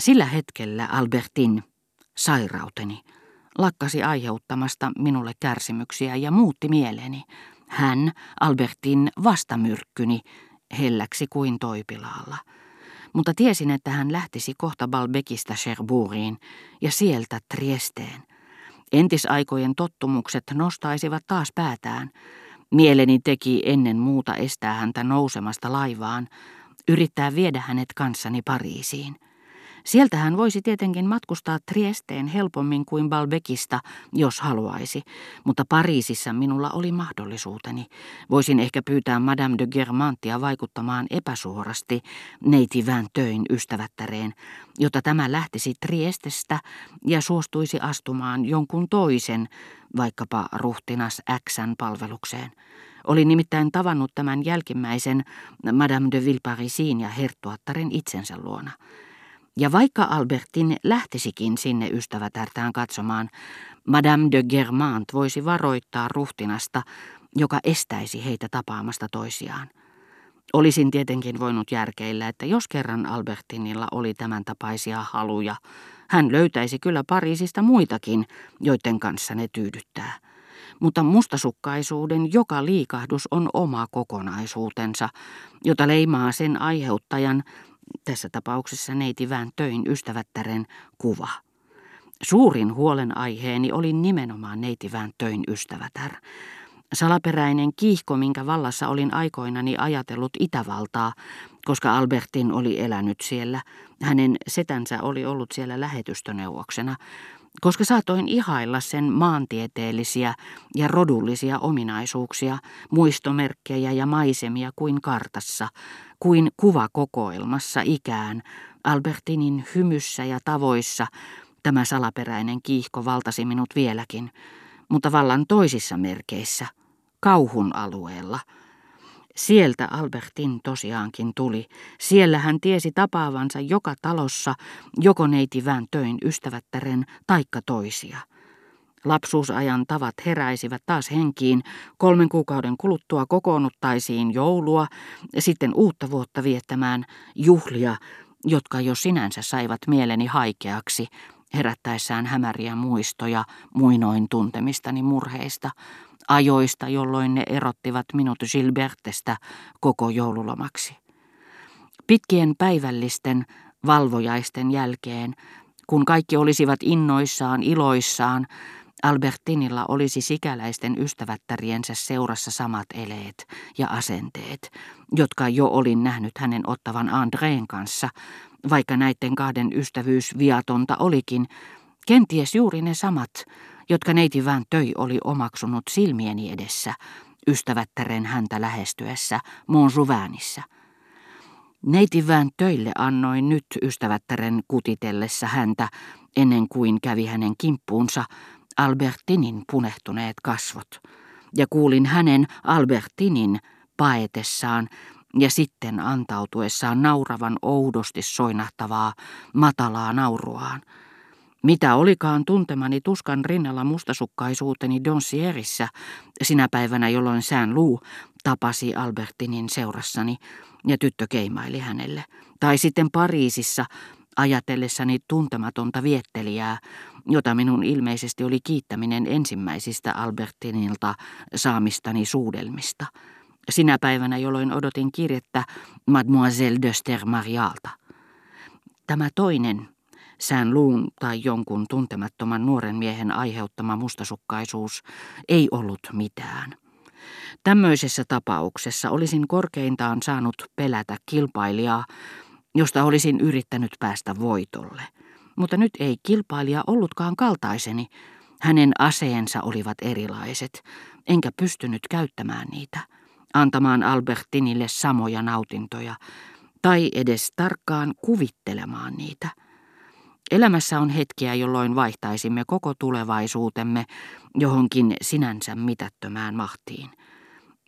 Sillä hetkellä Albertin, sairauteni, lakkasi aiheuttamasta minulle kärsimyksiä ja muutti mieleeni. Hän, Albertin vastamyrkkyni, helläksi kuin toipilaalla. Mutta tiesin, että hän lähtisi kohta Balbekista Cherbourgiin ja sieltä Triesteen. Entisaikojen tottumukset nostaisivat taas päätään. Mieleni teki ennen muuta estää häntä nousemasta laivaan, yrittää viedä hänet kanssani Pariisiin. Sieltä hän voisi tietenkin matkustaa Triesteen helpommin kuin Balbekista, jos haluaisi, mutta Pariisissa minulla oli mahdollisuuteni. Voisin ehkä pyytää Madame de Germantia vaikuttamaan epäsuorasti neiti töin ystävättäreen, jotta tämä lähtisi Triestestä ja suostuisi astumaan jonkun toisen, vaikkapa ruhtinas Xn palvelukseen. Oli nimittäin tavannut tämän jälkimmäisen Madame de Villeparisin ja herttuattaren itsensä luona. Ja vaikka Albertin lähtisikin sinne ystävätärtään katsomaan, Madame de Germant voisi varoittaa ruhtinasta, joka estäisi heitä tapaamasta toisiaan. Olisin tietenkin voinut järkeillä, että jos kerran Albertinilla oli tämän tapaisia haluja, hän löytäisi kyllä Pariisista muitakin, joiden kanssa ne tyydyttää. Mutta mustasukkaisuuden joka liikahdus on oma kokonaisuutensa, jota leimaa sen aiheuttajan tässä tapauksessa neiti töin ystävättären kuva. Suurin huolenaiheeni oli nimenomaan neiti töin ystävätär. Salaperäinen kiihko, minkä vallassa olin aikoinani ajatellut Itävaltaa, koska Albertin oli elänyt siellä. Hänen setänsä oli ollut siellä lähetystöneuvoksena, koska saatoin ihailla sen maantieteellisiä ja rodullisia ominaisuuksia, muistomerkkejä ja maisemia kuin kartassa, kuin kuvakokoelmassa ikään, Albertinin hymyssä ja tavoissa, tämä salaperäinen kiihko valtasi minut vieläkin, mutta vallan toisissa merkeissä, kauhun alueella. Sieltä Albertin tosiaankin tuli. Siellä hän tiesi tapaavansa joka talossa, joko neiti töin ystävättären taikka toisia. Lapsuusajan tavat heräisivät taas henkiin, kolmen kuukauden kuluttua kokoonnuttaisiin joulua, sitten uutta vuotta viettämään juhlia, jotka jo sinänsä saivat mieleni haikeaksi, herättäessään hämäriä muistoja muinoin tuntemistani murheista, ajoista, jolloin ne erottivat minut Gilbertestä koko joululomaksi. Pitkien päivällisten valvojaisten jälkeen, kun kaikki olisivat innoissaan, iloissaan, Albertinilla olisi sikäläisten ystävättäriensä seurassa samat eleet ja asenteet, jotka jo olin nähnyt hänen ottavan Andreen kanssa, vaikka näiden kahden ystävyys viatonta olikin, kenties juuri ne samat, jotka neiti Van Töi oli omaksunut silmieni edessä, ystävättären häntä lähestyessä Montjouvinissa. Neiti Van Töille annoin nyt ystävättären kutitellessa häntä, ennen kuin kävi hänen kimppuunsa, Albertinin punehtuneet kasvot, ja kuulin hänen Albertinin paetessaan ja sitten antautuessaan nauravan oudosti soinahtavaa, matalaa nauruaan. Mitä olikaan tuntemani tuskan rinnalla mustasukkaisuuteni Donsierissä sinä päivänä, jolloin sään luu tapasi Albertinin seurassani ja tyttö keimaili hänelle. Tai sitten Pariisissa ajatellessani tuntematonta viettelijää, jota minun ilmeisesti oli kiittäminen ensimmäisistä Albertinilta saamistani suudelmista. Sinä päivänä, jolloin odotin kirjettä Mademoiselle de Stermarialta. Tämä toinen, sään luun tai jonkun tuntemattoman nuoren miehen aiheuttama mustasukkaisuus ei ollut mitään. Tämmöisessä tapauksessa olisin korkeintaan saanut pelätä kilpailijaa, josta olisin yrittänyt päästä voitolle. Mutta nyt ei kilpailija ollutkaan kaltaiseni. Hänen aseensa olivat erilaiset, enkä pystynyt käyttämään niitä, antamaan Albertinille samoja nautintoja, tai edes tarkkaan kuvittelemaan niitä. Elämässä on hetkiä, jolloin vaihtaisimme koko tulevaisuutemme johonkin sinänsä mitättömään mahtiin.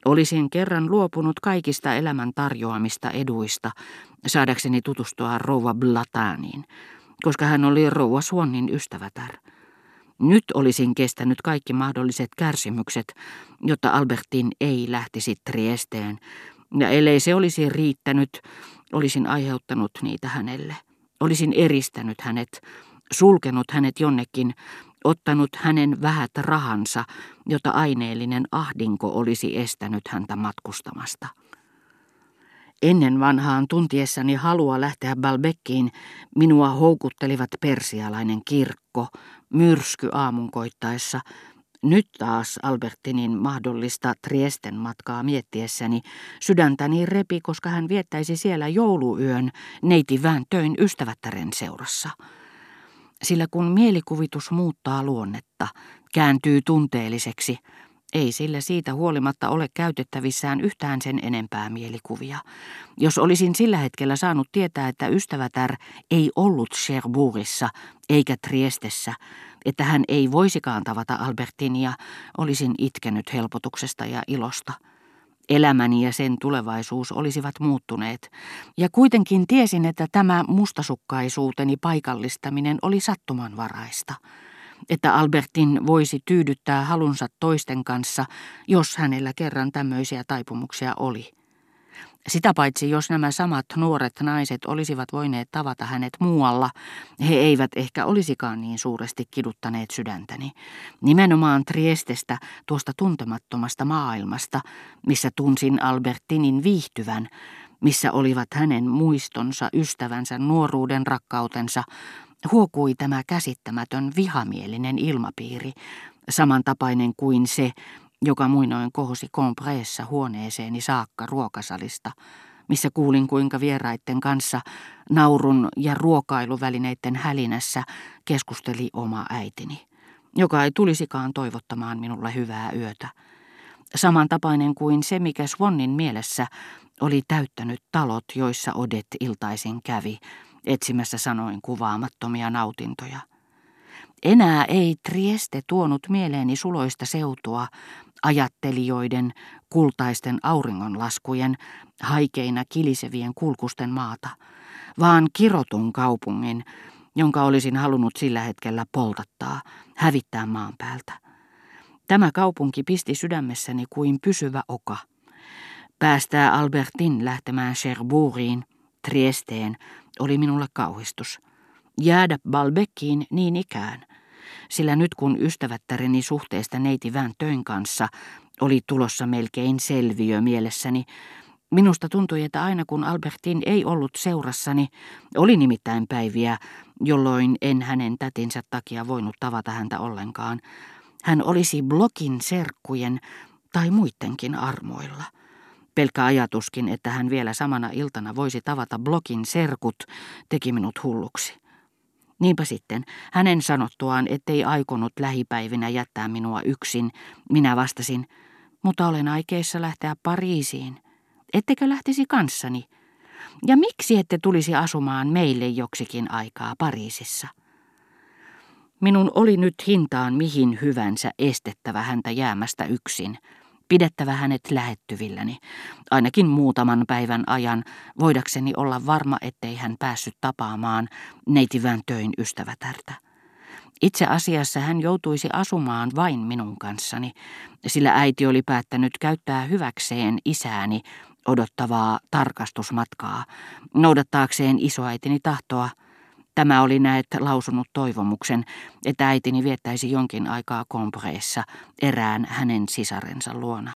Olisin kerran luopunut kaikista elämän tarjoamista eduista, saadakseni tutustua rouva Blataniin, koska hän oli rouva Suonnin ystävätär. Nyt olisin kestänyt kaikki mahdolliset kärsimykset, jotta Albertin ei lähtisi Triesteen, ja ellei se olisi riittänyt, olisin aiheuttanut niitä hänelle. Olisin eristänyt hänet, sulkenut hänet jonnekin, ottanut hänen vähät rahansa, jota aineellinen ahdinko olisi estänyt häntä matkustamasta. Ennen vanhaan tuntiessani halua lähteä Balbekkiin, minua houkuttelivat persialainen kirkko, myrsky aamun koittaessa, nyt taas Albertinin mahdollista Triesten matkaa miettiessäni sydäntäni repi, koska hän viettäisi siellä jouluyön neiti Vääntöin ystävättären seurassa. Sillä kun mielikuvitus muuttaa luonnetta, kääntyy tunteelliseksi, ei sillä siitä huolimatta ole käytettävissään yhtään sen enempää mielikuvia. Jos olisin sillä hetkellä saanut tietää, että ystävätär ei ollut Cherbourgissa eikä Triestessä, että hän ei voisikaan tavata Albertinia, olisin itkenyt helpotuksesta ja ilosta. Elämäni ja sen tulevaisuus olisivat muuttuneet, ja kuitenkin tiesin, että tämä mustasukkaisuuteni paikallistaminen oli sattumanvaraista että Albertin voisi tyydyttää halunsa toisten kanssa, jos hänellä kerran tämmöisiä taipumuksia oli. Sitä paitsi, jos nämä samat nuoret naiset olisivat voineet tavata hänet muualla, he eivät ehkä olisikaan niin suuresti kiduttaneet sydäntäni. Nimenomaan Triestestä, tuosta tuntemattomasta maailmasta, missä tunsin Albertinin viihtyvän, missä olivat hänen muistonsa, ystävänsä, nuoruuden rakkautensa, huokui tämä käsittämätön vihamielinen ilmapiiri, samantapainen kuin se, joka muinoin kohosi kompreessa huoneeseeni saakka ruokasalista, missä kuulin kuinka vieraitten kanssa naurun ja ruokailuvälineiden hälinässä keskusteli oma äitini, joka ei tulisikaan toivottamaan minulle hyvää yötä. Samantapainen kuin se, mikä Swannin mielessä oli täyttänyt talot, joissa Odet iltaisin kävi, etsimässä sanoin kuvaamattomia nautintoja. Enää ei Trieste tuonut mieleeni suloista seutua, ajattelijoiden, kultaisten auringonlaskujen, haikeina kilisevien kulkusten maata, vaan kirotun kaupungin, jonka olisin halunnut sillä hetkellä poltattaa, hävittää maan päältä. Tämä kaupunki pisti sydämessäni kuin pysyvä oka. Päästää Albertin lähtemään Cherbourgiin, Triesteen, oli minulle kauhistus. Jäädä Balbekkiin niin ikään, sillä nyt kun ystävättäreni suhteesta neiti Vääntöin kanssa oli tulossa melkein selviö mielessäni, minusta tuntui, että aina kun Albertin ei ollut seurassani, oli nimittäin päiviä, jolloin en hänen tätinsä takia voinut tavata häntä ollenkaan. Hän olisi blokin serkkujen tai muidenkin armoilla. Pelkkä ajatuskin, että hän vielä samana iltana voisi tavata blokin serkut, teki minut hulluksi. Niinpä sitten, hänen sanottuaan, ettei aikonut lähipäivinä jättää minua yksin, minä vastasin, mutta olen aikeissa lähteä Pariisiin. Ettekö lähtisi kanssani? Ja miksi ette tulisi asumaan meille joksikin aikaa Pariisissa? Minun oli nyt hintaan mihin hyvänsä estettävä häntä jäämästä yksin – pidettävä hänet lähettyvilläni, ainakin muutaman päivän ajan, voidakseni olla varma, ettei hän päässyt tapaamaan neitivän töin ystävätärtä. Itse asiassa hän joutuisi asumaan vain minun kanssani, sillä äiti oli päättänyt käyttää hyväkseen isääni odottavaa tarkastusmatkaa, noudattaakseen isoäitini tahtoa. Tämä oli näet lausunut toivomuksen, että äitini viettäisi jonkin aikaa kompreessa erään hänen sisarensa luona.